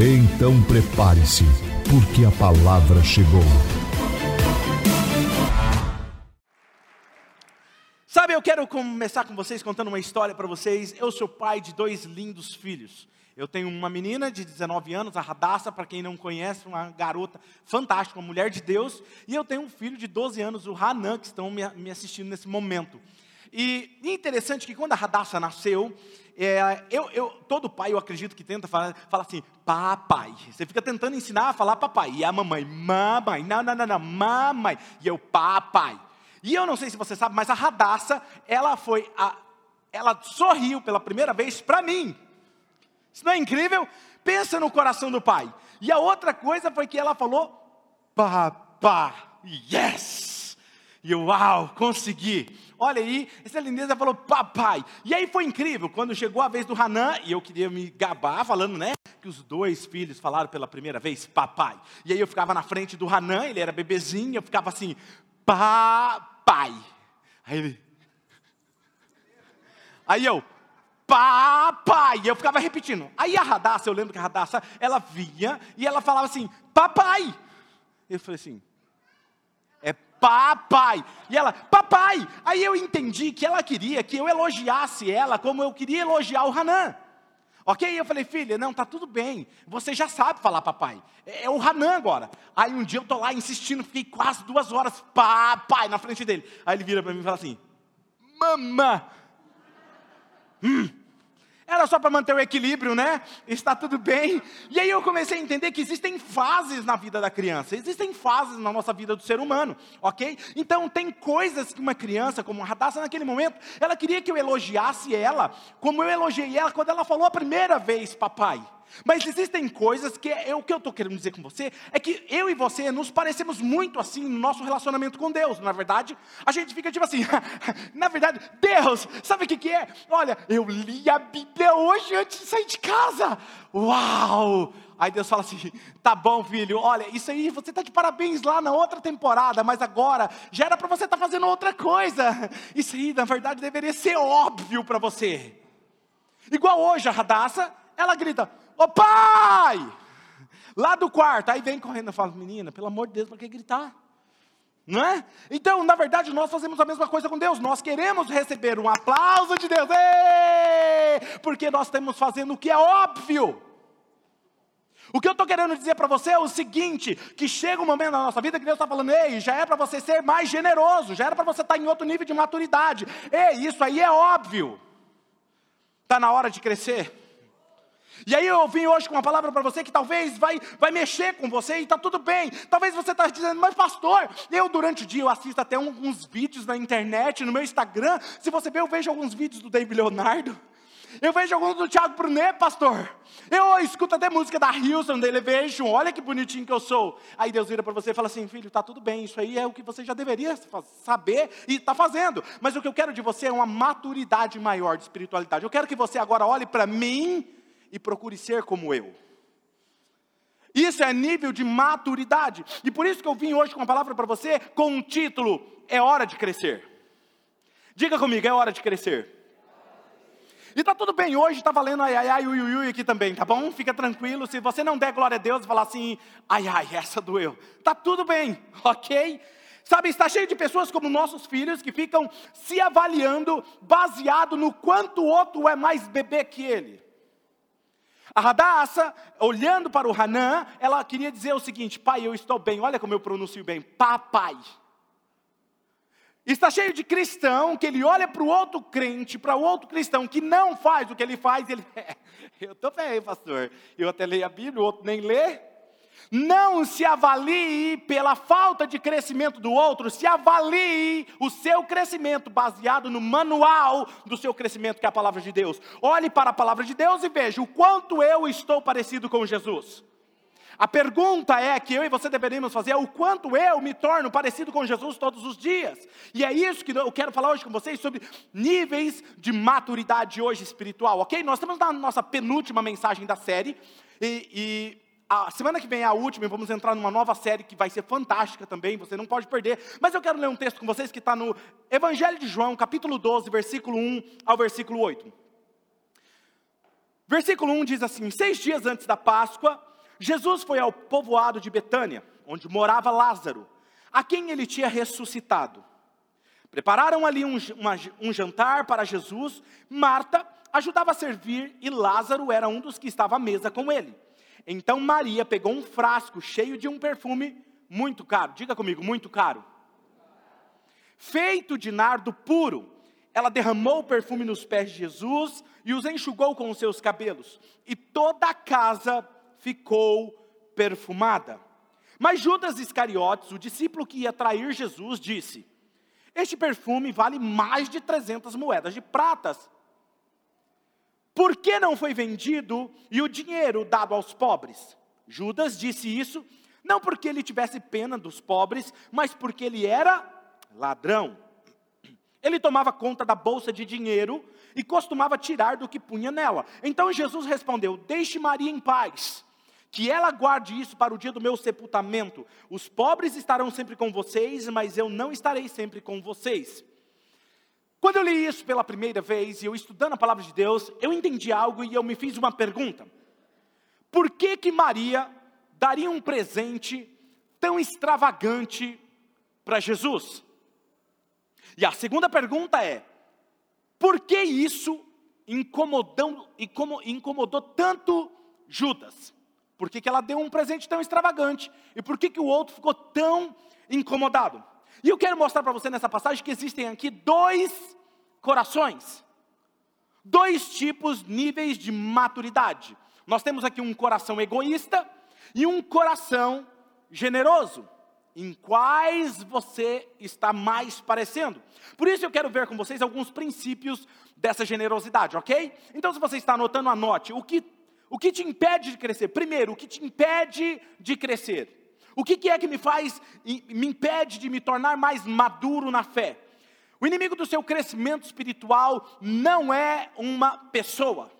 Então prepare-se, porque a palavra chegou. Sabe, eu quero começar com vocês contando uma história para vocês. Eu sou pai de dois lindos filhos. Eu tenho uma menina de 19 anos, a Radassa, para quem não conhece, uma garota fantástica, uma mulher de Deus. E eu tenho um filho de 12 anos, o Hanan, que estão me assistindo nesse momento. E interessante que quando a Radassa nasceu, é, eu, eu, todo pai, eu acredito que tenta falar, fala assim, papai. Você fica tentando ensinar a falar papai. E a mamãe, mamãe, não, não, não, não, mamãe. E eu, papai. E eu não sei se você sabe, mas a Radassa, ela foi, a, ela sorriu pela primeira vez para mim. Isso não é incrível? Pensa no coração do pai. E a outra coisa foi que ela falou, papá, yes. E uau, consegui olha aí, essa lindeza falou, papai. E aí foi incrível, quando chegou a vez do Hanan, e eu queria me gabar falando, né? Que os dois filhos falaram pela primeira vez, papai. E aí eu ficava na frente do Hanan, ele era bebezinho, eu ficava assim, papai. Aí ele. Aí eu, papai. Eu ficava repetindo. Aí a Radassa, eu lembro que a Radassa, ela vinha e ela falava assim, papai. Eu falei assim, papai. E ela, papai. Aí eu entendi que ela queria que eu elogiasse ela como eu queria elogiar o Hanan. Ok? Eu falei, filha, não, tá tudo bem. Você já sabe falar papai. É, é o Hanan agora. Aí um dia eu tô lá insistindo, fiquei quase duas horas, papai, na frente dele. Aí ele vira para mim e fala assim, mamã. Hum, era só para manter o equilíbrio, né? Está tudo bem. E aí eu comecei a entender que existem fases na vida da criança, existem fases na nossa vida do ser humano, ok? Então tem coisas que uma criança, como a Radassa naquele momento, ela queria que eu elogiasse ela, como eu elogiei ela quando ela falou a primeira vez, papai. Mas existem coisas que é, o que eu estou querendo dizer com você é que eu e você nos parecemos muito assim no nosso relacionamento com Deus. Na verdade, a gente fica tipo assim, na verdade, Deus, sabe o que, que é? Olha, eu li a Bíblia hoje antes de sair de casa. Uau! Aí Deus fala assim: tá bom, filho, olha, isso aí você está de parabéns lá na outra temporada, mas agora já era para você estar tá fazendo outra coisa. Isso aí, na verdade, deveria ser óbvio para você. Igual hoje a Radassa, ela grita: Ô pai! Lá do quarto, aí vem correndo e fala, menina, pelo amor de Deus, para que gritar? Não é? Então, na verdade, nós fazemos a mesma coisa com Deus. Nós queremos receber um aplauso de Deus, Ei! porque nós estamos fazendo o que é óbvio. O que eu estou querendo dizer para você é o seguinte: que chega um momento na nossa vida que Deus está falando, ei, já é para você ser mais generoso, já era para você estar tá em outro nível de maturidade. Ei, isso aí é óbvio. Está na hora de crescer. E aí eu vim hoje com uma palavra para você que talvez vai, vai mexer com você e está tudo bem. Talvez você está dizendo, mas pastor, eu durante o dia eu assisto até alguns vídeos na internet, no meu Instagram. Se você ver, eu vejo alguns vídeos do David Leonardo. Eu vejo alguns do Thiago Brunet, pastor. Eu escuto até música da Hilson, da Elevation. Olha que bonitinho que eu sou. Aí Deus vira para você e fala assim: Filho, está tudo bem. Isso aí é o que você já deveria saber e está fazendo. Mas o que eu quero de você é uma maturidade maior de espiritualidade. Eu quero que você agora olhe para mim e procure ser como eu. Isso é nível de maturidade. E por isso que eu vim hoje com uma palavra para você com um título: É hora de crescer. Diga comigo, é hora de crescer. E tá tudo bem, hoje está valendo ai ai ai ui, ui, ui aqui também, tá bom? Fica tranquilo, se você não der glória a Deus e falar assim, ai ai, essa doeu. Tá tudo bem, ok? Sabe, está cheio de pessoas como nossos filhos que ficam se avaliando baseado no quanto o outro é mais bebê que ele. A Radassa, olhando para o Hanã, ela queria dizer o seguinte: Pai, eu estou bem, olha como eu pronuncio bem, papai. Está cheio de cristão que ele olha para o outro crente, para o outro cristão que não faz o que ele faz, ele, é, eu estou bem, pastor. Eu até leio a Bíblia, o outro nem lê. Não se avalie pela falta de crescimento do outro, se avalie o seu crescimento baseado no manual do seu crescimento, que é a palavra de Deus. Olhe para a palavra de Deus e veja o quanto eu estou parecido com Jesus. A pergunta é que eu e você deveríamos fazer é o quanto eu me torno parecido com Jesus todos os dias. E é isso que eu quero falar hoje com vocês sobre níveis de maturidade hoje espiritual, ok? Nós estamos na nossa penúltima mensagem da série e, e a semana que vem é a última e vamos entrar numa nova série que vai ser fantástica também, você não pode perder. Mas eu quero ler um texto com vocês que está no Evangelho de João, capítulo 12, versículo 1 ao versículo 8. Versículo 1 diz assim: Seis dias antes da Páscoa, Jesus foi ao povoado de Betânia, onde morava Lázaro, a quem ele tinha ressuscitado. Prepararam ali um, uma, um, jantar para Jesus. Marta ajudava a servir e Lázaro era um dos que estava à mesa com ele. Então Maria pegou um frasco cheio de um perfume muito caro. Diga comigo, muito caro. Feito de nardo puro. Ela derramou o perfume nos pés de Jesus e os enxugou com os seus cabelos. E toda a casa ficou perfumada. Mas Judas Iscariotes, o discípulo que ia trair Jesus, disse: Este perfume vale mais de 300 moedas de pratas. Por que não foi vendido e o dinheiro dado aos pobres? Judas disse isso não porque ele tivesse pena dos pobres, mas porque ele era ladrão. Ele tomava conta da bolsa de dinheiro e costumava tirar do que punha nela. Então Jesus respondeu: Deixe Maria em paz que ela guarde isso para o dia do meu sepultamento. Os pobres estarão sempre com vocês, mas eu não estarei sempre com vocês. Quando eu li isso pela primeira vez e eu estudando a palavra de Deus, eu entendi algo e eu me fiz uma pergunta. Por que que Maria daria um presente tão extravagante para Jesus? E a segunda pergunta é: por que isso incomodou, incomodou tanto Judas? Por que, que ela deu um presente tão extravagante? E por que, que o outro ficou tão incomodado? E eu quero mostrar para você nessa passagem que existem aqui dois corações, dois tipos, níveis de maturidade. Nós temos aqui um coração egoísta e um coração generoso. Em quais você está mais parecendo? Por isso eu quero ver com vocês alguns princípios dessa generosidade, ok? Então, se você está anotando, anote. O que o que te impede de crescer? Primeiro, o que te impede de crescer? O que, é que me faz, me impede de me tornar mais maduro na fé? O inimigo do seu crescimento espiritual não é uma pessoa.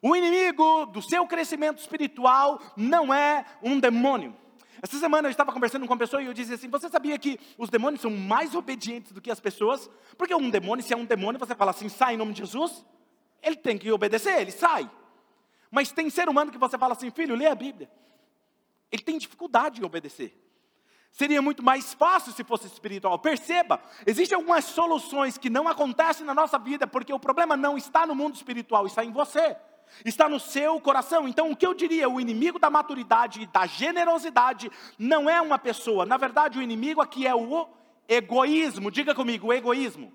O inimigo do seu crescimento espiritual não é um demônio. Essa semana eu estava conversando com uma pessoa e eu disse assim: Você sabia que os demônios são mais obedientes do que as pessoas? Porque um demônio, se é um demônio, você fala assim: sai em nome de Jesus ele tem que obedecer, ele sai. Mas tem ser humano que você fala assim, filho, lê a Bíblia. Ele tem dificuldade em obedecer. Seria muito mais fácil se fosse espiritual. Perceba, existem algumas soluções que não acontecem na nossa vida porque o problema não está no mundo espiritual, está em você. Está no seu coração. Então, o que eu diria, o inimigo da maturidade e da generosidade não é uma pessoa. Na verdade, o inimigo aqui é o egoísmo. Diga comigo, o egoísmo.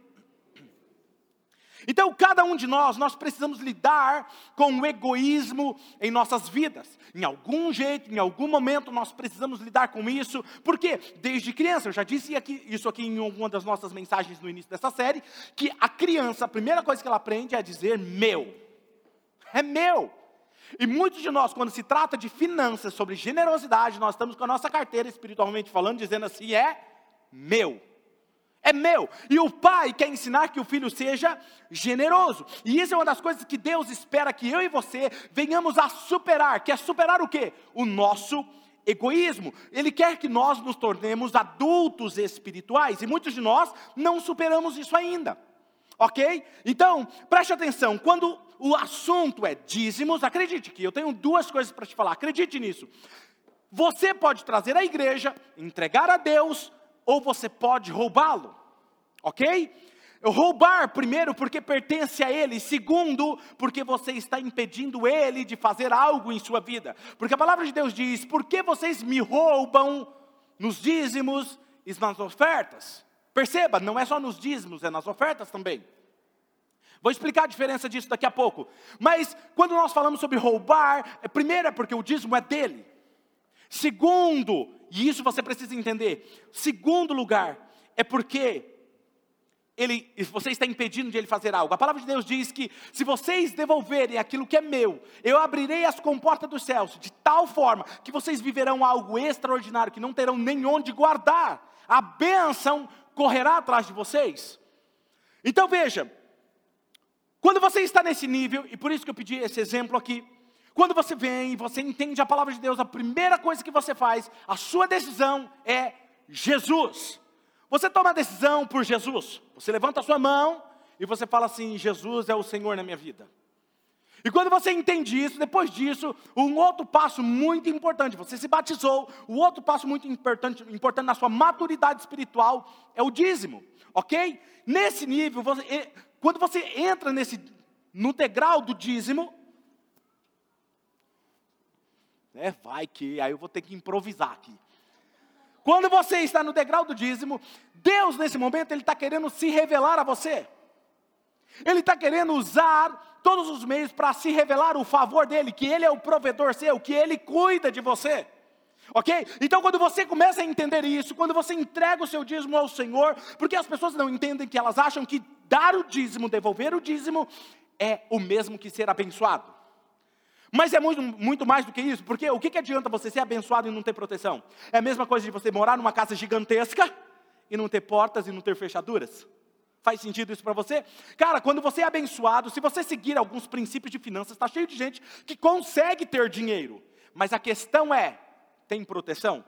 Então, cada um de nós, nós precisamos lidar com o egoísmo em nossas vidas. Em algum jeito, em algum momento, nós precisamos lidar com isso, porque desde criança, eu já disse aqui, isso aqui em alguma das nossas mensagens no início dessa série, que a criança, a primeira coisa que ela aprende é dizer meu. É meu. E muitos de nós, quando se trata de finanças, sobre generosidade, nós estamos com a nossa carteira espiritualmente falando, dizendo assim: é meu é meu. E o pai quer ensinar que o filho seja generoso. E isso é uma das coisas que Deus espera que eu e você venhamos a superar. Quer superar o quê? O nosso egoísmo. Ele quer que nós nos tornemos adultos espirituais. E muitos de nós não superamos isso ainda. Ok? Então, preste atenção. Quando o assunto é dízimos, acredite que eu tenho duas coisas para te falar. Acredite nisso. Você pode trazer à igreja, entregar a Deus ou você pode roubá-lo, ok? Roubar, primeiro, porque pertence a ele, segundo, porque você está impedindo ele de fazer algo em sua vida, porque a palavra de Deus diz: por que vocês me roubam nos dízimos e nas ofertas? Perceba, não é só nos dízimos, é nas ofertas também. Vou explicar a diferença disso daqui a pouco. Mas quando nós falamos sobre roubar, é, primeiro é porque o dízimo é dele. Segundo, e isso você precisa entender. Segundo lugar, é porque ele, você está impedindo de ele fazer algo. A palavra de Deus diz que se vocês devolverem aquilo que é meu, eu abrirei as comportas dos céus de tal forma que vocês viverão algo extraordinário que não terão nem onde guardar. A bênção correrá atrás de vocês. Então veja, quando você está nesse nível, e por isso que eu pedi esse exemplo aqui, quando você vem e você entende a palavra de Deus, a primeira coisa que você faz, a sua decisão é Jesus. Você toma a decisão por Jesus. Você levanta a sua mão e você fala assim: Jesus é o Senhor na minha vida. E quando você entende isso, depois disso, um outro passo muito importante, você se batizou, o outro passo muito importante, importante na sua maturidade espiritual é o dízimo, ok? Nesse nível, você, quando você entra nesse, no degrau do dízimo, né, vai que, aí eu vou ter que improvisar aqui. Quando você está no degrau do dízimo, Deus nesse momento ele está querendo se revelar a você. Ele está querendo usar todos os meios para se revelar o favor dele, que ele é o provedor seu, que ele cuida de você. Ok? Então, quando você começa a entender isso, quando você entrega o seu dízimo ao Senhor, porque as pessoas não entendem que elas acham que dar o dízimo, devolver o dízimo, é o mesmo que ser abençoado. Mas é muito, muito mais do que isso, porque o que, que adianta você ser abençoado e não ter proteção? É a mesma coisa de você morar numa casa gigantesca e não ter portas e não ter fechaduras. Faz sentido isso para você? Cara, quando você é abençoado, se você seguir alguns princípios de finanças, está cheio de gente que consegue ter dinheiro. Mas a questão é: tem proteção?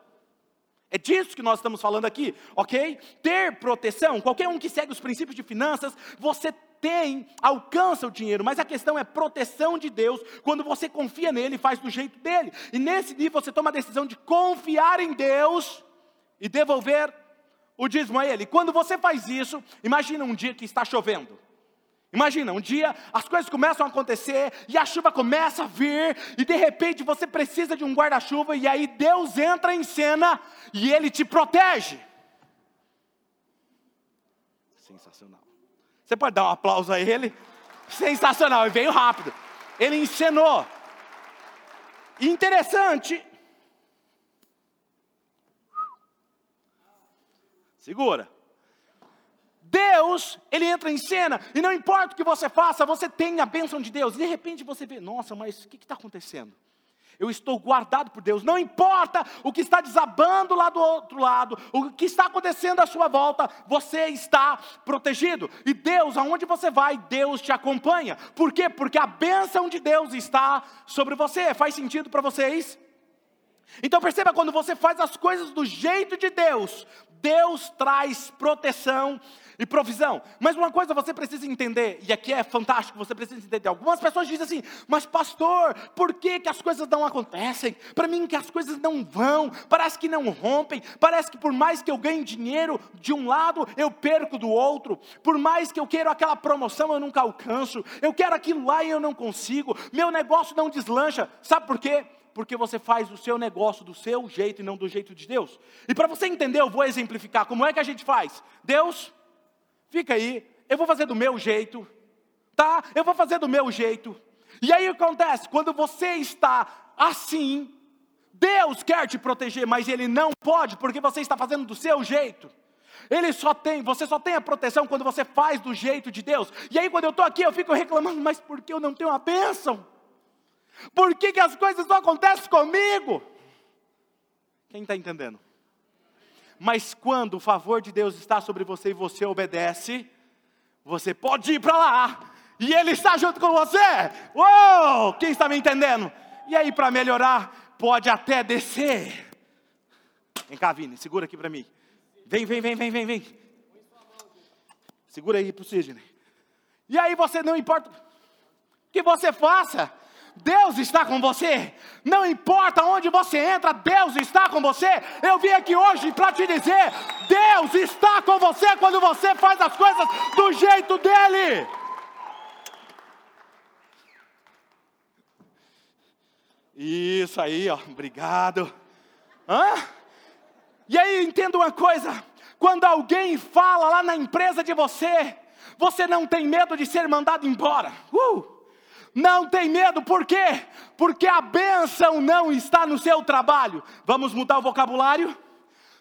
É disso que nós estamos falando aqui, ok? Ter proteção, qualquer um que segue os princípios de finanças, você tem, alcança o dinheiro, mas a questão é proteção de Deus, quando você confia nele faz do jeito dele. E nesse nível você toma a decisão de confiar em Deus e devolver o dízimo a ele. Quando você faz isso, imagina um dia que está chovendo. Imagina, um dia as coisas começam a acontecer e a chuva começa a vir e de repente você precisa de um guarda-chuva e aí Deus entra em cena e ele te protege. Sensacional. Você pode dar um aplauso a ele? Sensacional, e veio rápido. Ele encenou. Interessante. Segura. Deus, ele entra em cena, e não importa o que você faça, você tem a bênção de Deus. E de repente você vê, nossa, mas o que está acontecendo? Eu estou guardado por Deus, não importa o que está desabando lá do outro lado, o que está acontecendo à sua volta, você está protegido. E Deus, aonde você vai, Deus te acompanha. Por quê? Porque a bênção de Deus está sobre você. Faz sentido para vocês? Então perceba quando você faz as coisas do jeito de Deus, Deus traz proteção e provisão. Mas uma coisa você precisa entender, e aqui é fantástico, você precisa entender. Algumas pessoas dizem assim, mas pastor, por que, que as coisas não acontecem? Para mim que as coisas não vão, parece que não rompem, parece que por mais que eu ganhe dinheiro de um lado, eu perco do outro. Por mais que eu queira aquela promoção, eu nunca alcanço. Eu quero aquilo lá e eu não consigo. Meu negócio não deslancha. Sabe por quê? Porque você faz o seu negócio do seu jeito e não do jeito de Deus. E para você entender, eu vou exemplificar como é que a gente faz. Deus, fica aí, eu vou fazer do meu jeito, tá? Eu vou fazer do meu jeito. E aí o que acontece? Quando você está assim, Deus quer te proteger, mas Ele não pode, porque você está fazendo do seu jeito. Ele só tem, você só tem a proteção quando você faz do jeito de Deus. E aí quando eu estou aqui, eu fico reclamando, mas por que eu não tenho a bênção? Por que, que as coisas não acontecem comigo? Quem está entendendo? Mas quando o favor de Deus está sobre você e você obedece, você pode ir para lá, e Ele está junto com você. Uou! Quem está me entendendo? E aí, para melhorar, pode até descer. Vem cá, Vini, segura aqui para mim. Vem, vem, vem, vem, vem, vem. Segura aí para o Sidney. E aí você não importa o que você faça, Deus está com você. Não importa onde você entra, Deus está com você. Eu vim aqui hoje para te dizer: Deus está com você quando você faz as coisas do jeito dele. Isso aí, ó, obrigado. Hã? E aí, entenda uma coisa: quando alguém fala lá na empresa de você, você não tem medo de ser mandado embora. Uh! Não tem medo, por quê? Porque a bênção não está no seu trabalho. Vamos mudar o vocabulário?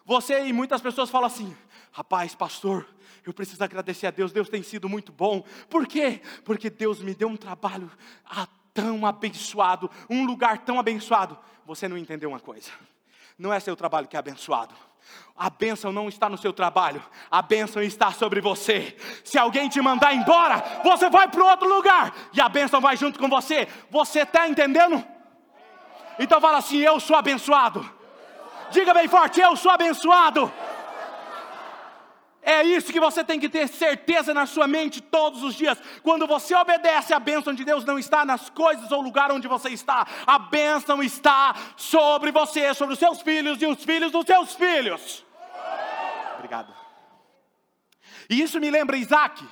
Você e muitas pessoas falam assim: rapaz, pastor, Eu preciso agradecer a Deus, Deus tem sido muito bom. Por quê? Porque Deus me deu um trabalho tão abençoado, um lugar tão abençoado. Você não entendeu uma coisa? Não é seu trabalho que é abençoado. A bênção não está no seu trabalho, a bênção está sobre você. Se alguém te mandar embora, você vai para outro lugar e a bênção vai junto com você. Você está entendendo? Então fala assim: Eu sou abençoado. Diga bem forte: Eu sou abençoado. É isso que você tem que ter certeza na sua mente todos os dias. Quando você obedece, a bênção de Deus não está nas coisas ou lugar onde você está. A bênção está sobre você, sobre os seus filhos e os filhos dos seus filhos. Obrigado. E isso me lembra Isaac.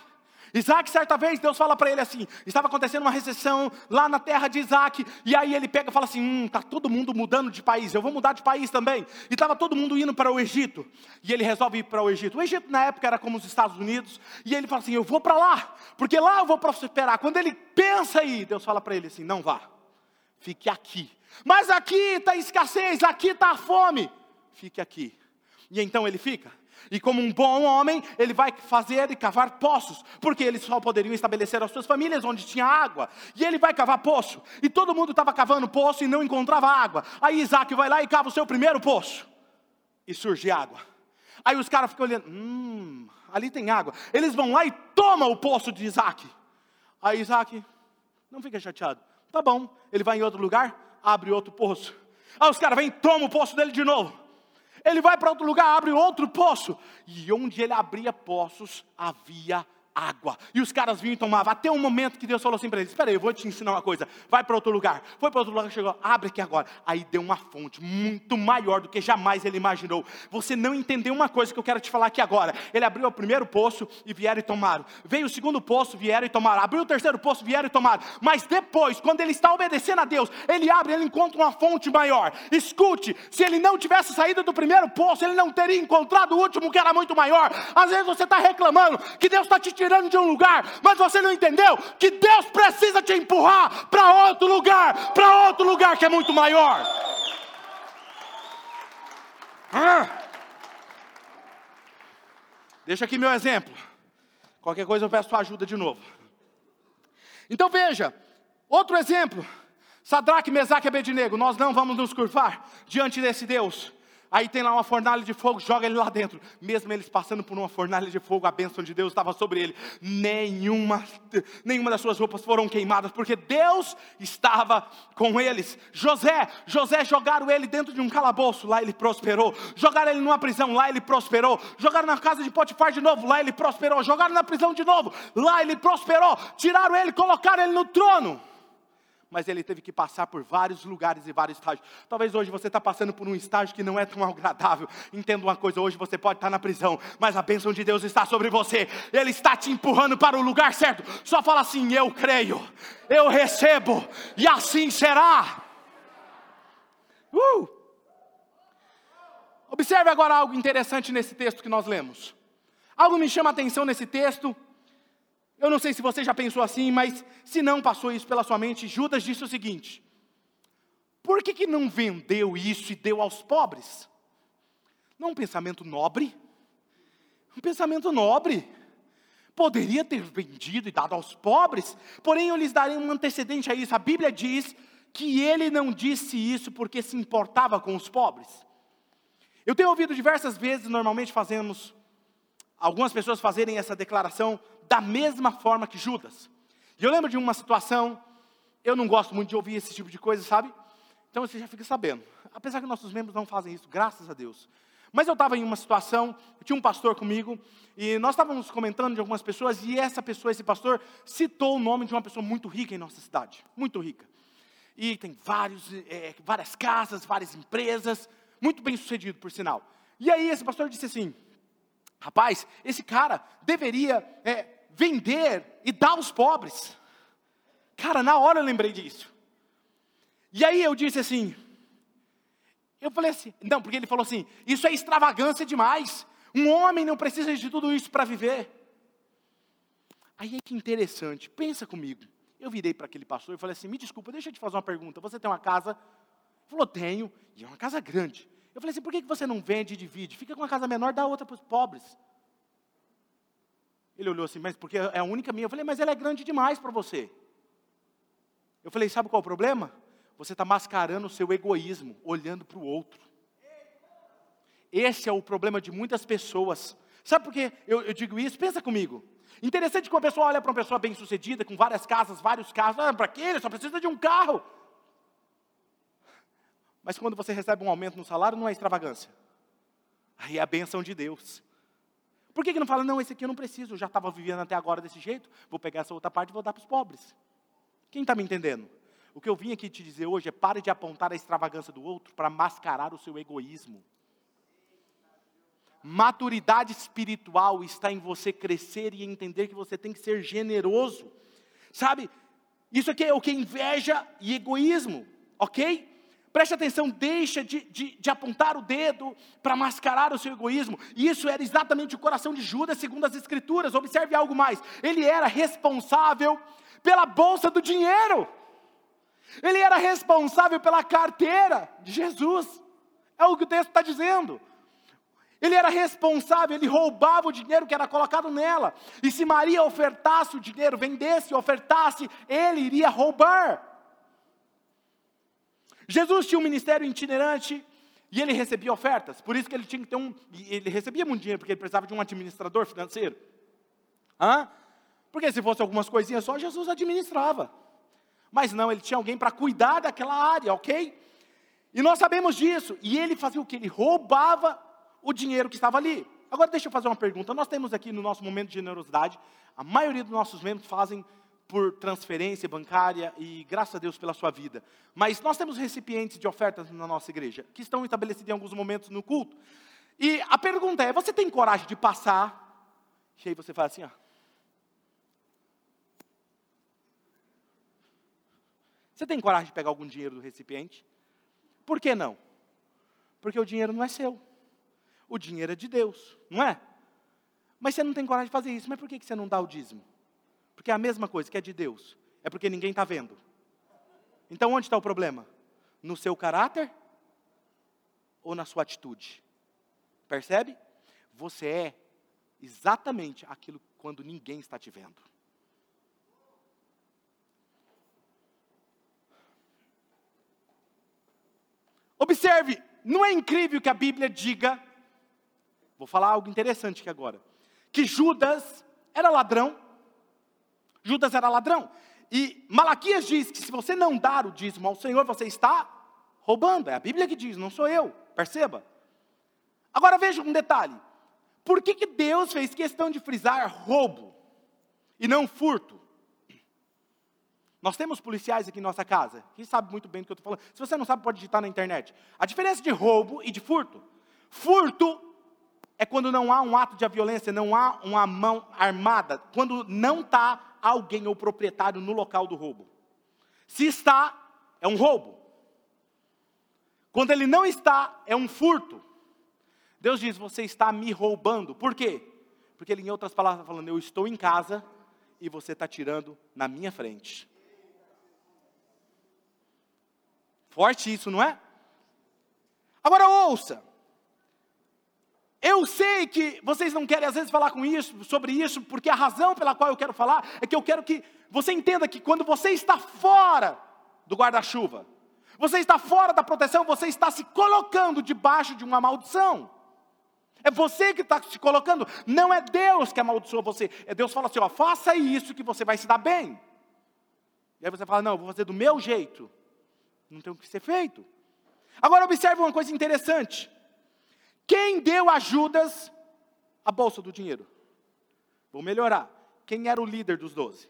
Isaac, certa vez, Deus fala para ele assim: estava acontecendo uma recessão lá na terra de Isaac, e aí ele pega e fala assim: hum, está todo mundo mudando de país, eu vou mudar de país também. E estava todo mundo indo para o Egito, e ele resolve ir para o Egito. O Egito na época era como os Estados Unidos, e ele fala assim: eu vou para lá, porque lá eu vou prosperar. Quando ele pensa aí, Deus fala para ele assim: não vá, fique aqui. Mas aqui está escassez, aqui está a fome, fique aqui. E então ele fica. E como um bom homem, ele vai fazer e cavar poços, porque eles só poderiam estabelecer as suas famílias onde tinha água. E ele vai cavar poço. E todo mundo estava cavando poço e não encontrava água. Aí Isaac vai lá e cava o seu primeiro poço. E surge água. Aí os caras ficam olhando, hum, ali tem água. Eles vão lá e tomam o poço de Isaac. Aí Isaac, não fica chateado. Tá bom, ele vai em outro lugar, abre outro poço. Aí os caras vêm e tomam o poço dele de novo. Ele vai para outro lugar, abre outro poço. E onde ele abria poços, havia água. E os caras vinham e tomavam. Até um momento que Deus falou assim para eles: Espera aí, eu vou te ensinar uma coisa. Vai para outro lugar. Foi para outro lugar, chegou, abre aqui agora. Aí deu uma fonte muito maior do que jamais ele imaginou. Você não entendeu uma coisa que eu quero te falar aqui agora. Ele abriu o primeiro poço e vieram e tomaram. Veio o segundo poço, vieram e tomaram. Abriu o terceiro poço, vieram e tomaram. Mas depois, quando ele está obedecendo a Deus, ele abre, ele encontra uma fonte maior. Escute, se ele não tivesse saído do primeiro poço, ele não teria encontrado o último que era muito maior. Às vezes você está reclamando que Deus está te tirando tirando de um lugar, mas você não entendeu que Deus precisa te empurrar para outro lugar, para outro lugar que é muito maior. Ah. Deixa aqui meu exemplo. Qualquer coisa eu peço sua ajuda de novo. Então veja, outro exemplo. Sadraque, Mesaque e Abednego, nós não vamos nos curvar diante desse Deus. Aí tem lá uma fornalha de fogo, joga ele lá dentro. Mesmo eles passando por uma fornalha de fogo, a bênção de Deus estava sobre ele. Nenhuma, nenhuma das suas roupas foram queimadas, porque Deus estava com eles. José, José jogaram ele dentro de um calabouço, lá ele prosperou. Jogaram ele numa prisão, lá ele prosperou. Jogaram na casa de Potifar de novo, lá ele prosperou. Jogaram na prisão de novo, lá ele prosperou. Tiraram ele, colocaram ele no trono mas ele teve que passar por vários lugares e vários estágios. Talvez hoje você está passando por um estágio que não é tão agradável. Entenda uma coisa: hoje você pode estar tá na prisão, mas a bênção de Deus está sobre você. Ele está te empurrando para o lugar certo. Só fala assim: Eu creio, eu recebo, e assim será. Uh! Observe agora algo interessante nesse texto que nós lemos. Algo me chama a atenção nesse texto eu não sei se você já pensou assim, mas se não passou isso pela sua mente, Judas disse o seguinte: por que, que não vendeu isso e deu aos pobres? Não é um pensamento nobre? Um pensamento nobre. Poderia ter vendido e dado aos pobres, porém eu lhes darei um antecedente a isso. A Bíblia diz que ele não disse isso porque se importava com os pobres. Eu tenho ouvido diversas vezes, normalmente fazemos, algumas pessoas fazerem essa declaração da mesma forma que Judas. E eu lembro de uma situação, eu não gosto muito de ouvir esse tipo de coisa, sabe? Então você já fica sabendo. Apesar que nossos membros não fazem isso, graças a Deus. Mas eu estava em uma situação, tinha um pastor comigo, e nós estávamos comentando de algumas pessoas, e essa pessoa, esse pastor, citou o nome de uma pessoa muito rica em nossa cidade, muito rica. E tem vários, é, várias casas, várias empresas, muito bem sucedido, por sinal. E aí esse pastor disse assim: rapaz, esse cara deveria é, vender e dar aos pobres. Cara, na hora eu lembrei disso. E aí eu disse assim, eu falei assim, não, porque ele falou assim, isso é extravagância demais. Um homem não precisa de tudo isso para viver. Aí é que interessante, pensa comigo. Eu virei para aquele pastor e falei assim: me desculpa, deixa eu te fazer uma pergunta. Você tem uma casa? Ele falou: tenho, e é uma casa grande. Eu falei assim: por que você não vende e divide? Fica com uma casa menor, dá outra para os pobres. Ele olhou assim, mas porque é a única minha. Eu falei, mas ela é grande demais para você. Eu falei, sabe qual é o problema? Você está mascarando o seu egoísmo, olhando para o outro. Esse é o problema de muitas pessoas. Sabe por que eu, eu digo isso? Pensa comigo. Interessante que uma pessoa olha para uma pessoa bem sucedida, com várias casas, vários carros. Ah, para quê? Ele só precisa de um carro. Mas quando você recebe um aumento no salário, não é extravagância. Aí é a benção de Deus. Por que, que não fala, não, esse aqui eu não preciso, eu já estava vivendo até agora desse jeito, vou pegar essa outra parte e vou dar para os pobres. Quem está me entendendo? O que eu vim aqui te dizer hoje é pare de apontar a extravagância do outro para mascarar o seu egoísmo. Maturidade espiritual está em você crescer e entender que você tem que ser generoso. Sabe? Isso aqui é o que é inveja e egoísmo, ok? Preste atenção, deixa de, de, de apontar o dedo para mascarar o seu egoísmo. E isso era exatamente o coração de Judas, segundo as Escrituras. Observe algo mais: ele era responsável pela bolsa do dinheiro, ele era responsável pela carteira de Jesus. É o que o texto está dizendo. Ele era responsável, ele roubava o dinheiro que era colocado nela. E se Maria ofertasse o dinheiro, vendesse, ofertasse, ele iria roubar. Jesus tinha um ministério itinerante e ele recebia ofertas, por isso que ele tinha que ter um. Ele recebia muito dinheiro, porque ele precisava de um administrador financeiro. Hã? Porque se fosse algumas coisinhas só, Jesus administrava. Mas não, ele tinha alguém para cuidar daquela área, ok? E nós sabemos disso. E ele fazia o que? Ele roubava o dinheiro que estava ali. Agora deixa eu fazer uma pergunta. Nós temos aqui no nosso momento de generosidade, a maioria dos nossos membros fazem por transferência bancária e graças a Deus pela sua vida. Mas nós temos recipientes de ofertas na nossa igreja, que estão estabelecidos em alguns momentos no culto. E a pergunta é: você tem coragem de passar? E aí você fala assim, ó. Você tem coragem de pegar algum dinheiro do recipiente? Por que não? Porque o dinheiro não é seu. O dinheiro é de Deus, não é? Mas você não tem coragem de fazer isso. Mas por que você não dá o dízimo? Porque é a mesma coisa que é de Deus. É porque ninguém está vendo. Então onde está o problema? No seu caráter ou na sua atitude? Percebe? Você é exatamente aquilo quando ninguém está te vendo. Observe, não é incrível que a Bíblia diga, vou falar algo interessante aqui agora, que Judas era ladrão, Judas era ladrão. E Malaquias diz que se você não dar o dízimo ao Senhor, você está roubando. É a Bíblia que diz, não sou eu. Perceba. Agora veja um detalhe. Por que, que Deus fez questão de frisar roubo e não furto? Nós temos policiais aqui em nossa casa, que sabe muito bem do que eu estou falando. Se você não sabe, pode digitar na internet. A diferença de roubo e de furto. Furto é quando não há um ato de violência, não há uma mão armada, quando não está alguém ou proprietário no local do roubo. Se está, é um roubo. Quando ele não está, é um furto. Deus diz: Você está me roubando. Por quê? Porque ele, em outras palavras, está falando: Eu estou em casa e você está tirando na minha frente. Forte isso, não é? Agora ouça. Eu sei que vocês não querem às vezes falar com isso, sobre isso, porque a razão pela qual eu quero falar é que eu quero que você entenda que quando você está fora do guarda-chuva, você está fora da proteção, você está se colocando debaixo de uma maldição. É você que está se colocando, não é Deus que amaldiçoa você. É Deus fala assim: ó, faça isso que você vai se dar bem. E aí você fala: não, vou fazer do meu jeito. Não tem o que ser feito. Agora observe uma coisa interessante. Quem deu a Judas a bolsa do dinheiro? Vou melhorar. Quem era o líder dos doze?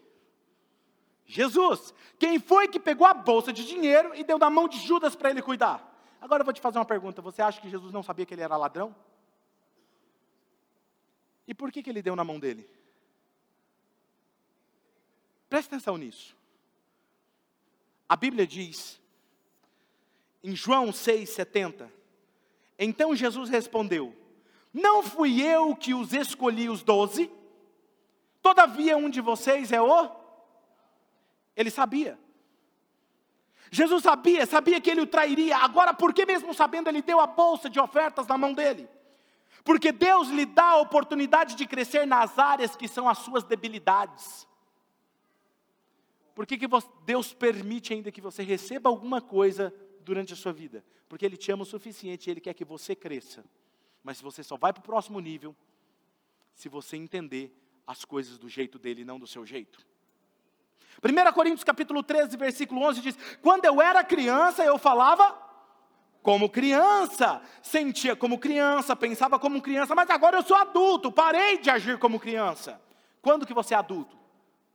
Jesus. Quem foi que pegou a bolsa de dinheiro e deu na mão de Judas para ele cuidar? Agora eu vou te fazer uma pergunta. Você acha que Jesus não sabia que ele era ladrão? E por que, que ele deu na mão dele? Preste atenção nisso. A Bíblia diz, em João 6,70, então Jesus respondeu: Não fui eu que os escolhi os doze, todavia um de vocês é o. Ele sabia. Jesus sabia, sabia que ele o trairia. Agora, por que mesmo sabendo, ele deu a bolsa de ofertas na mão dele? Porque Deus lhe dá a oportunidade de crescer nas áreas que são as suas debilidades. Por que, que Deus permite ainda que você receba alguma coisa durante a sua vida? Porque Ele te ama o suficiente e Ele quer que você cresça. Mas você só vai para o próximo nível se você entender as coisas do jeito dele e não do seu jeito. 1 Coríntios capítulo 13, versículo 11 diz: Quando eu era criança, eu falava como criança, sentia como criança, pensava como criança, mas agora eu sou adulto, parei de agir como criança. Quando que você é adulto?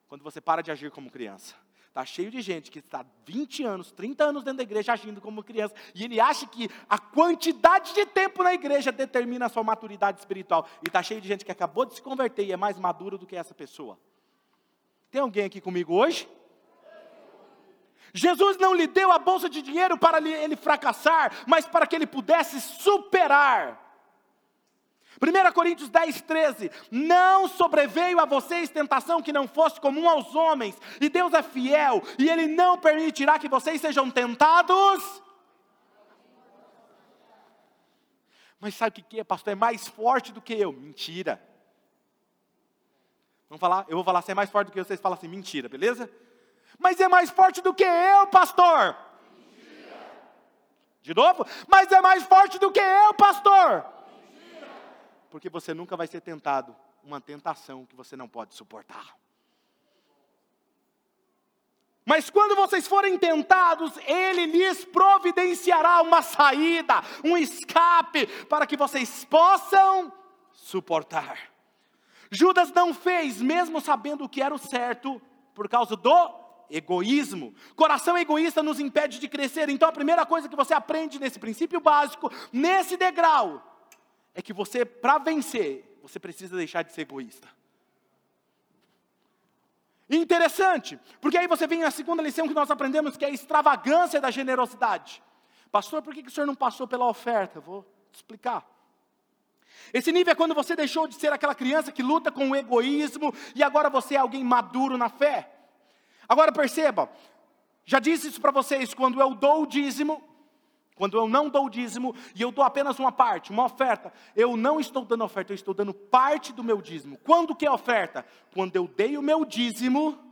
Quando você para de agir como criança. Está cheio de gente que está 20 anos, 30 anos dentro da igreja agindo como criança, e ele acha que a quantidade de tempo na igreja determina a sua maturidade espiritual. E está cheio de gente que acabou de se converter e é mais maduro do que essa pessoa. Tem alguém aqui comigo hoje? Jesus não lhe deu a bolsa de dinheiro para ele fracassar, mas para que ele pudesse superar. 1 Coríntios 10, 13: Não sobreveio a vocês tentação que não fosse comum aos homens, e Deus é fiel, e Ele não permitirá que vocês sejam tentados. Mas sabe o que é, pastor? É mais forte do que eu. Mentira. Vamos falar, eu vou falar se é mais forte do que vocês falam assim, mentira, beleza? Mas é mais forte do que eu, pastor. Mentira. De novo? Mas é mais forte do que eu, pastor. Porque você nunca vai ser tentado uma tentação que você não pode suportar. Mas quando vocês forem tentados, Ele lhes providenciará uma saída, um escape, para que vocês possam suportar. Judas não fez, mesmo sabendo o que era o certo, por causa do egoísmo. Coração egoísta nos impede de crescer. Então a primeira coisa que você aprende nesse princípio básico, nesse degrau, é que você, para vencer, você precisa deixar de ser egoísta. Interessante, porque aí você vem na segunda lição que nós aprendemos, que é a extravagância da generosidade. Pastor, por que, que o senhor não passou pela oferta? Vou te explicar. Esse nível é quando você deixou de ser aquela criança que luta com o egoísmo e agora você é alguém maduro na fé. Agora perceba, já disse isso para vocês, quando eu dou o dízimo, quando eu não dou o dízimo e eu dou apenas uma parte, uma oferta, eu não estou dando oferta, eu estou dando parte do meu dízimo. Quando que é oferta? Quando eu dei o meu dízimo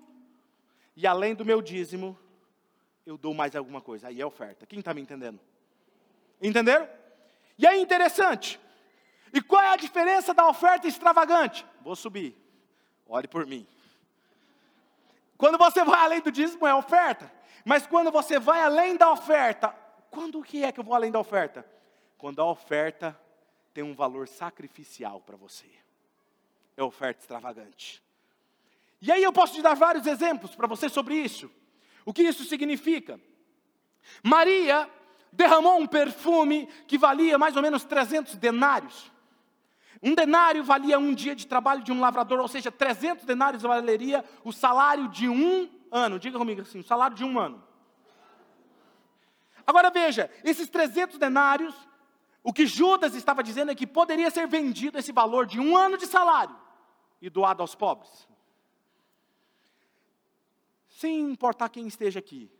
e além do meu dízimo, eu dou mais alguma coisa. Aí é oferta. Quem está me entendendo? Entenderam? E é interessante. E qual é a diferença da oferta extravagante? Vou subir. Olhe por mim. Quando você vai além do dízimo é oferta. Mas quando você vai além da oferta, quando que é que eu vou além da oferta? Quando a oferta tem um valor sacrificial para você. É oferta extravagante. E aí eu posso te dar vários exemplos para você sobre isso. O que isso significa? Maria derramou um perfume que valia mais ou menos 300 denários. Um denário valia um dia de trabalho de um lavrador, ou seja, 300 denários valeria o salário de um ano. Diga comigo assim, o salário de um ano. Agora veja, esses 300 denários, o que Judas estava dizendo é que poderia ser vendido esse valor de um ano de salário e doado aos pobres. Sem importar quem esteja aqui.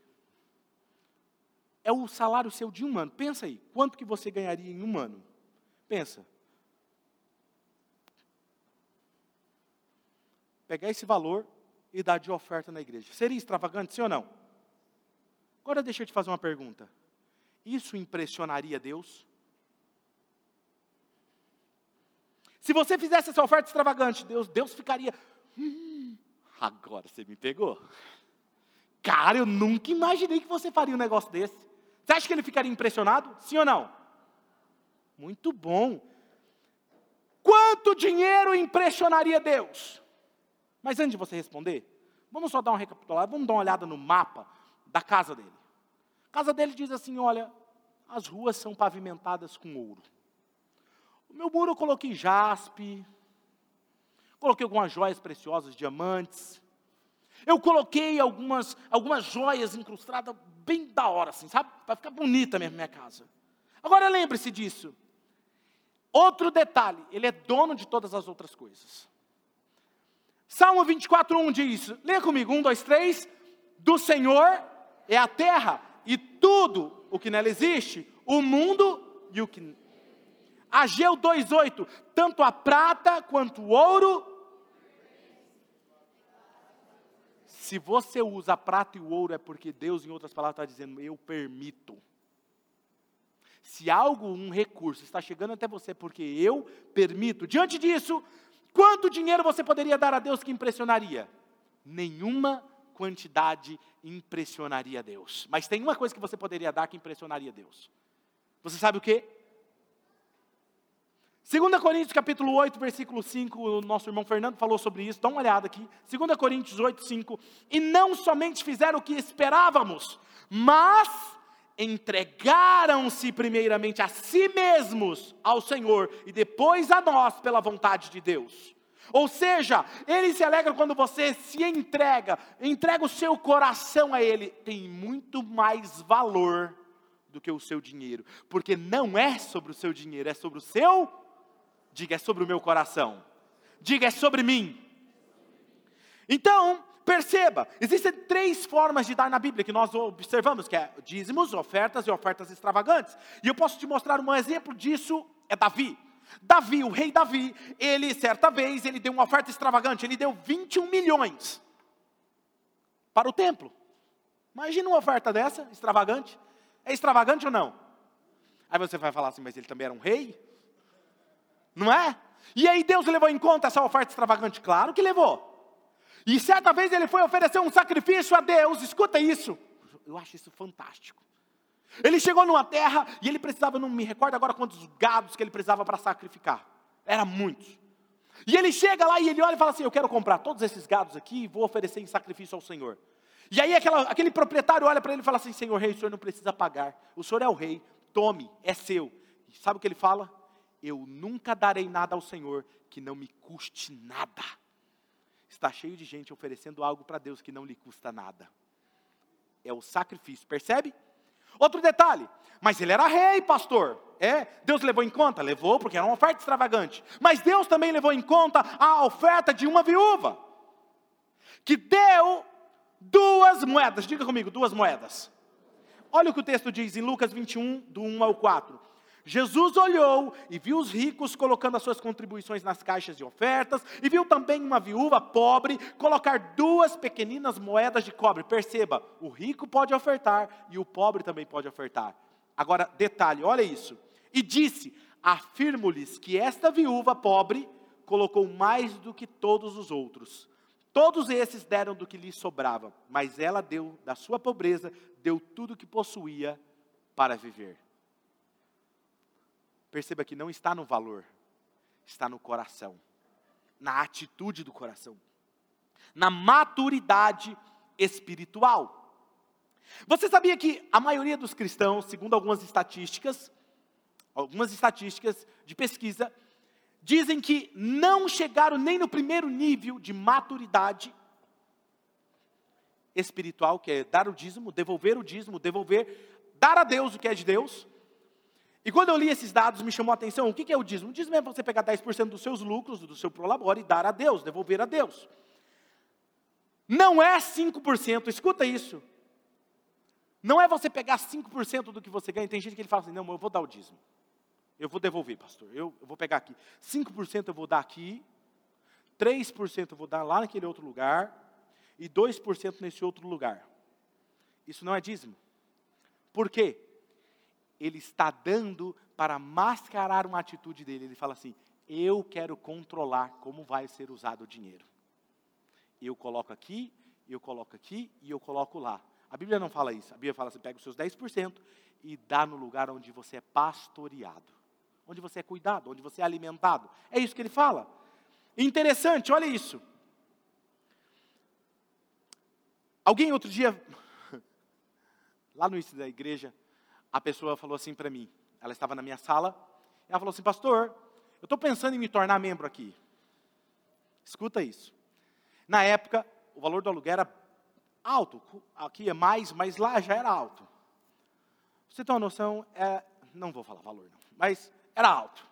É o salário seu de um ano. Pensa aí, quanto que você ganharia em um ano? Pensa. pegar esse valor e dar de oferta na igreja. Seria extravagante, sim ou não? Agora deixa eu te fazer uma pergunta. Isso impressionaria Deus? Se você fizesse essa oferta extravagante, Deus, Deus ficaria. Hum, agora você me pegou. Cara, eu nunca imaginei que você faria um negócio desse. Você acha que ele ficaria impressionado? Sim ou não? Muito bom. Quanto dinheiro impressionaria Deus? Mas antes de você responder, vamos só dar uma recapitulada, vamos dar uma olhada no mapa da casa dele. A casa dele diz assim: olha, as ruas são pavimentadas com ouro. O meu muro eu coloquei jaspe, coloquei algumas joias preciosas, diamantes. Eu coloquei algumas, algumas joias incrustadas bem da hora, assim, sabe? Vai ficar bonita mesmo minha casa. Agora lembre-se disso. Outro detalhe, ele é dono de todas as outras coisas. Salmo 24, 1 diz: leia comigo, 1, 2, 3. Do Senhor é a terra e tudo o que nela existe, o mundo e o que. Ageu 2,8: Tanto a prata quanto o ouro. Se você usa a prata e o ouro, é porque Deus, em outras palavras, está dizendo: Eu permito. Se algo, um recurso, está chegando até você porque eu permito. Diante disso, quanto dinheiro você poderia dar a Deus que impressionaria? Nenhuma quantidade impressionaria Deus. Mas tem uma coisa que você poderia dar que impressionaria Deus. Você sabe o que? 2 Coríntios capítulo 8, versículo 5, o nosso irmão Fernando falou sobre isso, dá uma olhada aqui. 2 Coríntios 8, 5. E não somente fizeram o que esperávamos, mas entregaram-se primeiramente a si mesmos ao Senhor e depois a nós pela vontade de Deus. Ou seja, ele se alegra quando você se entrega, entrega o seu coração a ele, tem muito mais valor do que o seu dinheiro, porque não é sobre o seu dinheiro, é sobre o seu, diga, é sobre o meu coração, diga, é sobre mim. Então, perceba, existem três formas de dar na Bíblia que nós observamos, que é dízimos, ofertas e ofertas extravagantes. E eu posso te mostrar um exemplo disso, é Davi. Davi, o rei Davi, ele certa vez, ele deu uma oferta extravagante, ele deu 21 milhões para o templo. Imagina uma oferta dessa, extravagante. É extravagante ou não? Aí você vai falar assim, mas ele também era um rei? Não é? E aí Deus levou em conta essa oferta extravagante? Claro que levou. E certa vez ele foi oferecer um sacrifício a Deus, escuta isso. Eu acho isso fantástico. Ele chegou numa terra e ele precisava, não me recordo agora quantos gados que ele precisava para sacrificar. Era muitos. E ele chega lá e ele olha e fala assim: Eu quero comprar todos esses gados aqui e vou oferecer em sacrifício ao Senhor. E aí aquela, aquele proprietário olha para ele e fala assim: Senhor rei, o senhor não precisa pagar. O senhor é o rei, tome, é seu. E sabe o que ele fala? Eu nunca darei nada ao Senhor que não me custe nada. Está cheio de gente oferecendo algo para Deus que não lhe custa nada. É o sacrifício, percebe? Outro detalhe, mas ele era rei, pastor. É, Deus levou em conta? Levou, porque era uma oferta extravagante. Mas Deus também levou em conta a oferta de uma viúva, que deu duas moedas. Diga comigo, duas moedas. Olha o que o texto diz em Lucas 21, do 1 ao 4. Jesus olhou e viu os ricos colocando as suas contribuições nas caixas de ofertas, e viu também uma viúva pobre colocar duas pequeninas moedas de cobre. Perceba, o rico pode ofertar e o pobre também pode ofertar. Agora, detalhe, olha isso. E disse: Afirmo-lhes que esta viúva pobre colocou mais do que todos os outros. Todos esses deram do que lhe sobrava, mas ela deu da sua pobreza, deu tudo o que possuía para viver. Perceba que não está no valor, está no coração, na atitude do coração, na maturidade espiritual. Você sabia que a maioria dos cristãos, segundo algumas estatísticas, algumas estatísticas de pesquisa, dizem que não chegaram nem no primeiro nível de maturidade espiritual, que é dar o dízimo, devolver o dízimo, devolver, dar a Deus o que é de Deus, e quando eu li esses dados, me chamou a atenção, o que é o dízimo? O dízimo é você pegar 10% dos seus lucros, do seu prolabore e dar a Deus, devolver a Deus. Não é 5%, escuta isso. Não é você pegar 5% do que você ganha. Tem gente que ele fala assim, não, eu vou dar o dízimo. Eu vou devolver, pastor. Eu, eu vou pegar aqui. 5% eu vou dar aqui, 3% eu vou dar lá naquele outro lugar, e 2% nesse outro lugar. Isso não é dízimo. Por quê? Ele está dando para mascarar uma atitude dele. Ele fala assim: Eu quero controlar como vai ser usado o dinheiro. Eu coloco aqui, eu coloco aqui e eu coloco lá. A Bíblia não fala isso. A Bíblia fala assim: pega os seus 10% e dá no lugar onde você é pastoreado, onde você é cuidado, onde você é alimentado. É isso que ele fala. Interessante, olha isso. Alguém outro dia, lá no início da igreja, a pessoa falou assim para mim, ela estava na minha sala, ela falou assim, pastor, eu estou pensando em me tornar membro aqui. Escuta isso. Na época, o valor do aluguel era alto, aqui é mais, mas lá já era alto. Você tem uma noção, é, não vou falar valor não, mas era alto.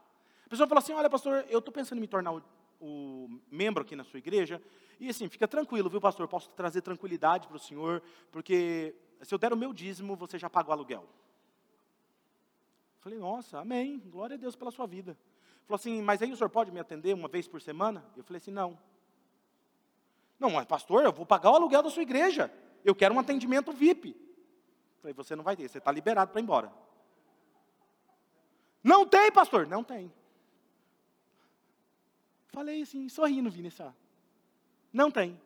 A pessoa falou assim, olha pastor, eu estou pensando em me tornar o, o membro aqui na sua igreja, e assim, fica tranquilo, viu pastor, posso trazer tranquilidade para o senhor, porque se eu der o meu dízimo, você já paga o aluguel. Falei, nossa, amém, glória a Deus pela sua vida. Falou assim, mas aí o senhor pode me atender uma vez por semana? Eu falei assim, não. Não, mas pastor, eu vou pagar o aluguel da sua igreja. Eu quero um atendimento VIP. Falei, você não vai ter, você está liberado para ir embora. Não tem, pastor? Não tem. Falei assim, sorrindo, Vinícius. Não tem.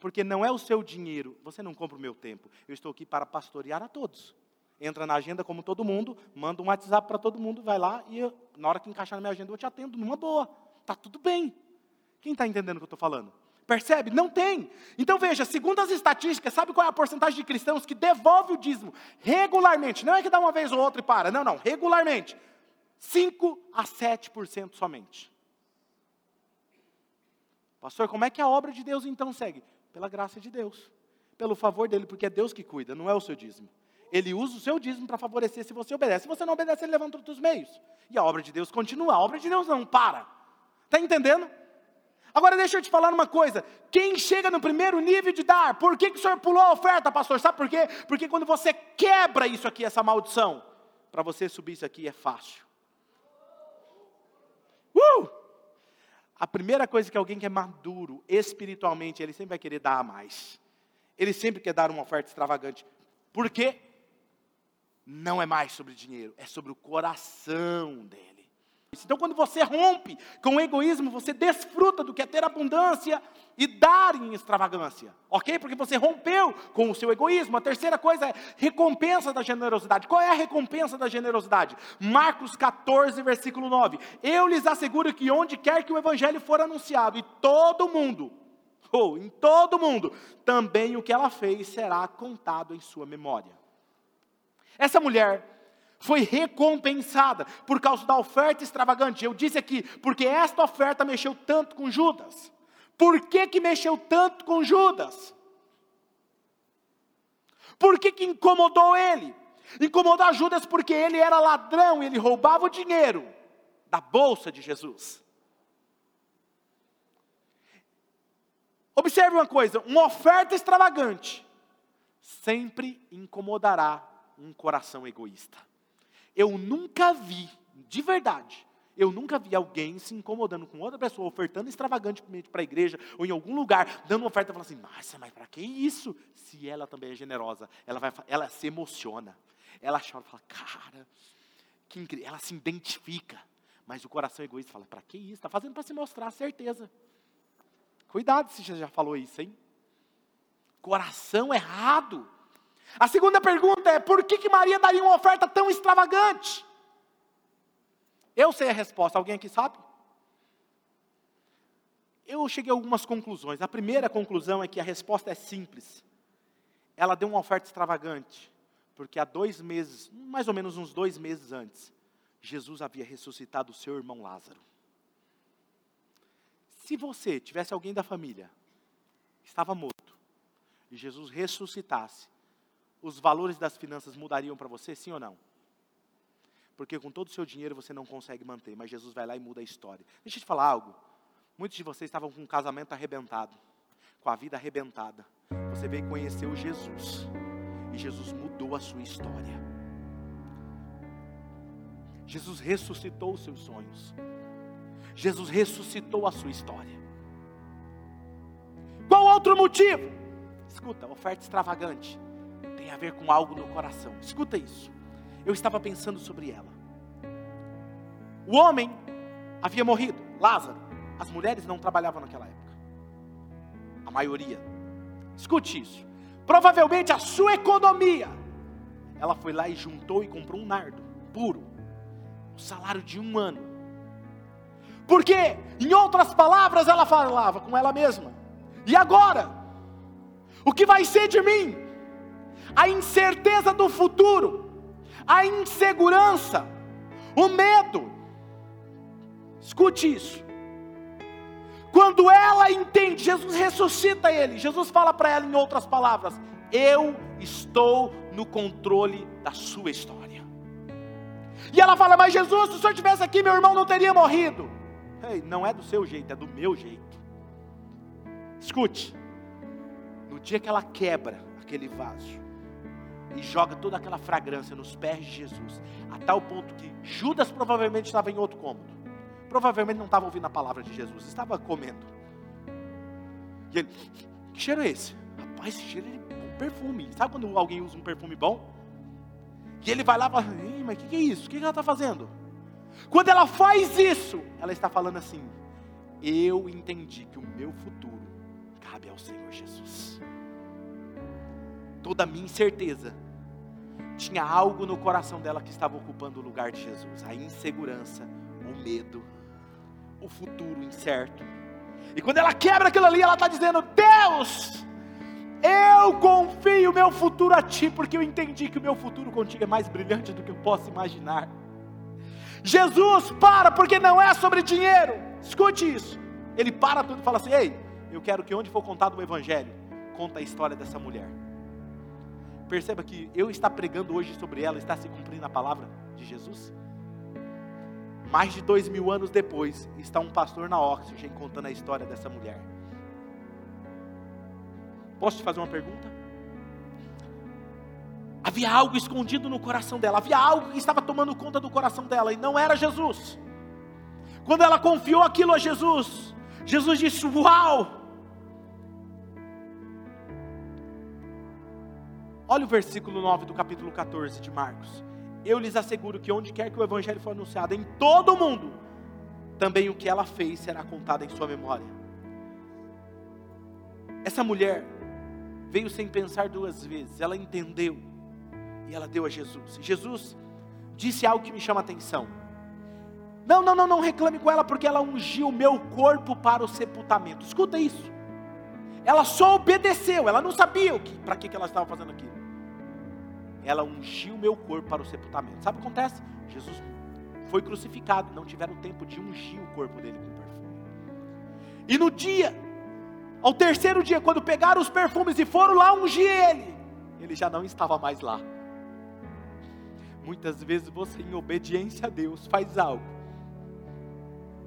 Porque não é o seu dinheiro, você não compra o meu tempo. Eu estou aqui para pastorear a todos. Entra na agenda como todo mundo, manda um WhatsApp para todo mundo, vai lá e eu, na hora que encaixar na minha agenda eu te atendo numa boa. Tá tudo bem. Quem está entendendo o que eu estou falando? Percebe? Não tem. Então veja, segundo as estatísticas, sabe qual é a porcentagem de cristãos que devolve o dízimo regularmente? Não é que dá uma vez ou outra e para, não, não, regularmente. 5 a 7% somente. Pastor, como é que a obra de Deus então segue? Pela graça de Deus, pelo favor dele, porque é Deus que cuida, não é o seu dízimo. Ele usa o seu dízimo para favorecer se você obedece. Se você não obedece, ele levanta outros meios. E a obra de Deus continua, a obra de Deus não para. Está entendendo? Agora deixa eu te falar uma coisa. Quem chega no primeiro nível de dar, por que, que o senhor pulou a oferta, pastor? Sabe por quê? Porque quando você quebra isso aqui, essa maldição, para você subir isso aqui é fácil. Uh! A primeira coisa que alguém que é maduro espiritualmente, ele sempre vai querer dar a mais. Ele sempre quer dar uma oferta extravagante. Por quê? Não é mais sobre dinheiro, é sobre o coração dele. Então, quando você rompe com o egoísmo, você desfruta do que é ter abundância e dar em extravagância, ok? Porque você rompeu com o seu egoísmo. A terceira coisa é recompensa da generosidade. Qual é a recompensa da generosidade? Marcos 14, versículo 9. Eu lhes asseguro que onde quer que o evangelho for anunciado, e todo mundo, ou em todo mundo, também o que ela fez será contado em sua memória. Essa mulher foi recompensada por causa da oferta extravagante. Eu disse aqui, porque esta oferta mexeu tanto com Judas. Por que, que mexeu tanto com Judas? Por que, que incomodou ele? Incomodou Judas porque ele era ladrão, ele roubava o dinheiro da bolsa de Jesus. Observe uma coisa: uma oferta extravagante sempre incomodará um coração egoísta. Eu nunca vi, de verdade, eu nunca vi alguém se incomodando com outra pessoa, ofertando extravagantemente para a igreja, ou em algum lugar, dando uma oferta e falando assim, Márcia, mas para que isso? Se ela também é generosa, ela, vai, ela se emociona, ela chora, fala, cara, que incrível, ela se identifica, mas o coração egoísta fala, para que isso? Está fazendo para se mostrar, certeza. Cuidado se você já falou isso, hein? Coração errado. A segunda pergunta é: por que, que Maria daria uma oferta tão extravagante? Eu sei a resposta, alguém aqui sabe? Eu cheguei a algumas conclusões. A primeira conclusão é que a resposta é simples. Ela deu uma oferta extravagante, porque há dois meses, mais ou menos uns dois meses antes, Jesus havia ressuscitado o seu irmão Lázaro. Se você tivesse alguém da família, estava morto, e Jesus ressuscitasse, os valores das finanças mudariam para você, sim ou não? Porque com todo o seu dinheiro você não consegue manter, mas Jesus vai lá e muda a história. Deixa eu te falar algo. Muitos de vocês estavam com um casamento arrebentado, com a vida arrebentada. Você veio conhecer o Jesus, e Jesus mudou a sua história. Jesus ressuscitou os seus sonhos. Jesus ressuscitou a sua história. Qual outro motivo? Escuta, oferta extravagante tem a ver com algo no coração. Escuta isso. Eu estava pensando sobre ela. O homem havia morrido, Lázaro. As mulheres não trabalhavam naquela época. A maioria. Escute isso. Provavelmente a sua economia. Ela foi lá e juntou e comprou um nardo puro. O salário de um ano. Porque, em outras palavras, ela falava com ela mesma. E agora? O que vai ser de mim? A incerteza do futuro, a insegurança, o medo. Escute isso. Quando ela entende, Jesus ressuscita ele. Jesus fala para ela em outras palavras: Eu estou no controle da sua história. E ela fala: Mas Jesus, se o senhor estivesse aqui, meu irmão não teria morrido. Ei, não é do seu jeito, é do meu jeito. Escute. No dia que ela quebra aquele vaso, e joga toda aquela fragrância nos pés de Jesus, a tal ponto que Judas provavelmente estava em outro cômodo. Provavelmente não estava ouvindo a palavra de Jesus, estava comendo. E ele, que cheiro é esse? Rapaz, esse cheiro é um perfume. Sabe quando alguém usa um perfume bom? E ele vai lá e fala, mas o que, que é isso? O que, que ela está fazendo? Quando ela faz isso, ela está falando assim: Eu entendi que o meu futuro cabe ao Senhor Jesus. Toda a minha incerteza tinha algo no coração dela que estava ocupando o lugar de Jesus: a insegurança, o medo, o futuro incerto. E quando ela quebra aquilo ali, ela está dizendo: Deus, eu confio meu futuro a Ti, porque eu entendi que o meu futuro contigo é mais brilhante do que eu posso imaginar. Jesus para, porque não é sobre dinheiro. Escute isso. Ele para tudo e fala assim: Ei, eu quero que onde for contado o Evangelho, conta a história dessa mulher. Perceba que eu estar pregando hoje sobre ela, está se cumprindo a palavra de Jesus. Mais de dois mil anos depois, está um pastor na Oxygen contando a história dessa mulher. Posso te fazer uma pergunta? Havia algo escondido no coração dela, havia algo que estava tomando conta do coração dela, e não era Jesus. Quando ela confiou aquilo a Jesus, Jesus disse: Uau! Olha o versículo 9 do capítulo 14 de Marcos. Eu lhes asseguro que onde quer que o evangelho for anunciado em todo o mundo, também o que ela fez será contado em sua memória. Essa mulher veio sem pensar duas vezes, ela entendeu e ela deu a Jesus. Jesus disse algo que me chama a atenção. Não, não, não, não reclame com ela porque ela ungiu o meu corpo para o sepultamento. Escuta isso. Ela só obedeceu, ela não sabia que, para que, que ela estava fazendo aquilo. Ela ungiu o meu corpo para o sepultamento. Sabe o que acontece? Jesus foi crucificado, não tiveram tempo de ungir o corpo dele com perfume. E no dia ao terceiro dia, quando pegaram os perfumes e foram lá ungir ele, ele já não estava mais lá. Muitas vezes você, em obediência a Deus, faz algo.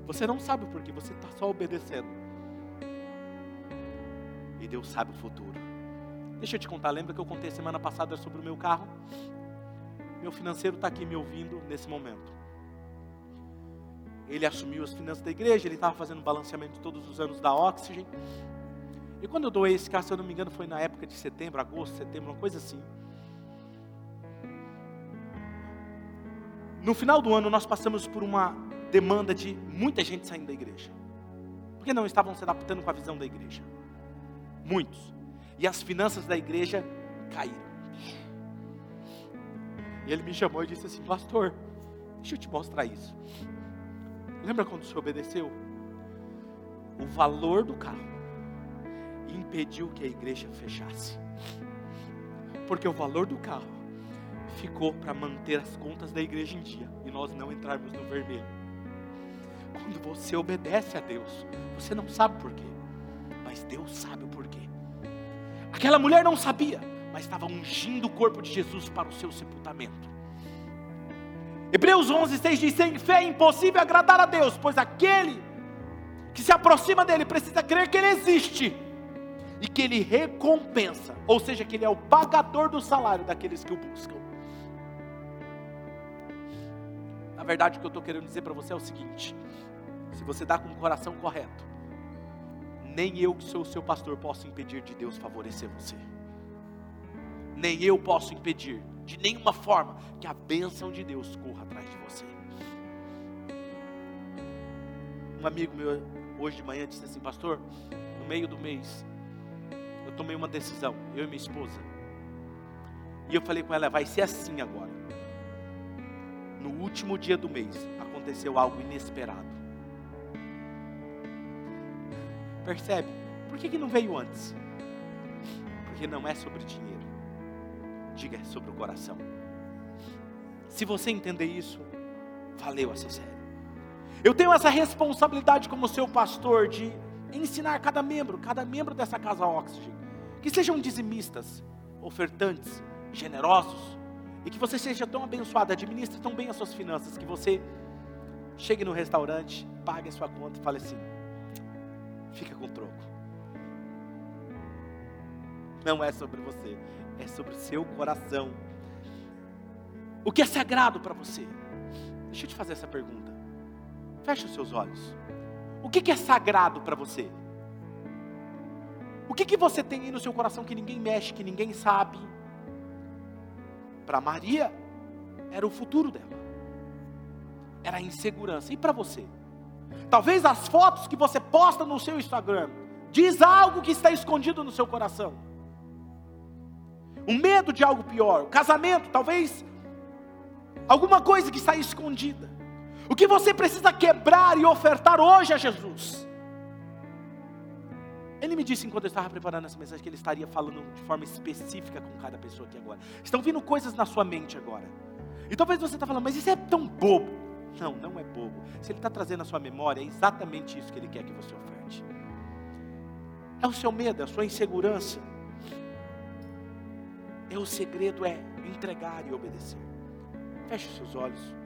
Você não sabe por que, você está só obedecendo. E Deus sabe o futuro. Deixa eu te contar, lembra que eu contei semana passada sobre o meu carro? Meu financeiro está aqui me ouvindo nesse momento. Ele assumiu as finanças da igreja, ele estava fazendo balanceamento todos os anos da Oxygen. E quando eu doei esse carro, se eu não me engano, foi na época de setembro, agosto, setembro, uma coisa assim. No final do ano, nós passamos por uma demanda de muita gente saindo da igreja. Porque não estavam se adaptando com a visão da igreja. Muitos. E as finanças da igreja caíram. E ele me chamou e disse assim: Pastor, deixa eu te mostrar isso. Lembra quando o senhor obedeceu? O valor do carro impediu que a igreja fechasse. Porque o valor do carro ficou para manter as contas da igreja em dia e nós não entrarmos no vermelho. Quando você obedece a Deus, você não sabe por quê, mas Deus sabe o porquê. Aquela mulher não sabia, mas estava ungindo o corpo de Jesus para o seu sepultamento. Hebreus 11, 6 diz: sem fé é impossível agradar a Deus, pois aquele que se aproxima dele precisa crer que ele existe e que Ele recompensa, ou seja, que Ele é o pagador do salário daqueles que o buscam. Na verdade, o que eu estou querendo dizer para você é o seguinte: se você dá com o coração correto, nem eu, que sou o seu pastor, posso impedir de Deus favorecer você. Nem eu posso impedir, de nenhuma forma, que a bênção de Deus corra atrás de você. Um amigo meu, hoje de manhã, disse assim: Pastor, no meio do mês, eu tomei uma decisão, eu e minha esposa. E eu falei com ela, vai ser assim agora. No último dia do mês, aconteceu algo inesperado. Percebe? Por que, que não veio antes? Porque não é sobre dinheiro. Diga, é sobre o coração. Se você entender isso, valeu essa série. Eu tenho essa responsabilidade como seu pastor de ensinar cada membro, cada membro dessa casa Oxygen, que sejam dizimistas, ofertantes, generosos, e que você seja tão abençoado, administre tão bem as suas finanças, que você chegue no restaurante, pague a sua conta e fale assim: fica com o troco. Não é sobre você, é sobre o seu coração. O que é sagrado para você? Deixa eu te fazer essa pergunta. Feche os seus olhos. O que é sagrado para você? O que, que você tem aí no seu coração que ninguém mexe, que ninguém sabe? Para Maria, era o futuro dela, era a insegurança. E para você? Talvez as fotos que você posta no seu Instagram diz algo que está escondido no seu coração. O medo de algo pior, o casamento, talvez alguma coisa que está escondida. O que você precisa quebrar e ofertar hoje a Jesus? Ele me disse enquanto eu estava preparando essa mensagem que ele estaria falando de forma específica com cada pessoa aqui agora. Estão vindo coisas na sua mente agora. E talvez você está falando, mas isso é tão bobo. Não, não é bobo. Se ele está trazendo a sua memória, é exatamente isso que ele quer que você oferte. É o seu medo, é a sua insegurança. É o segredo é entregar e obedecer. Feche os seus olhos.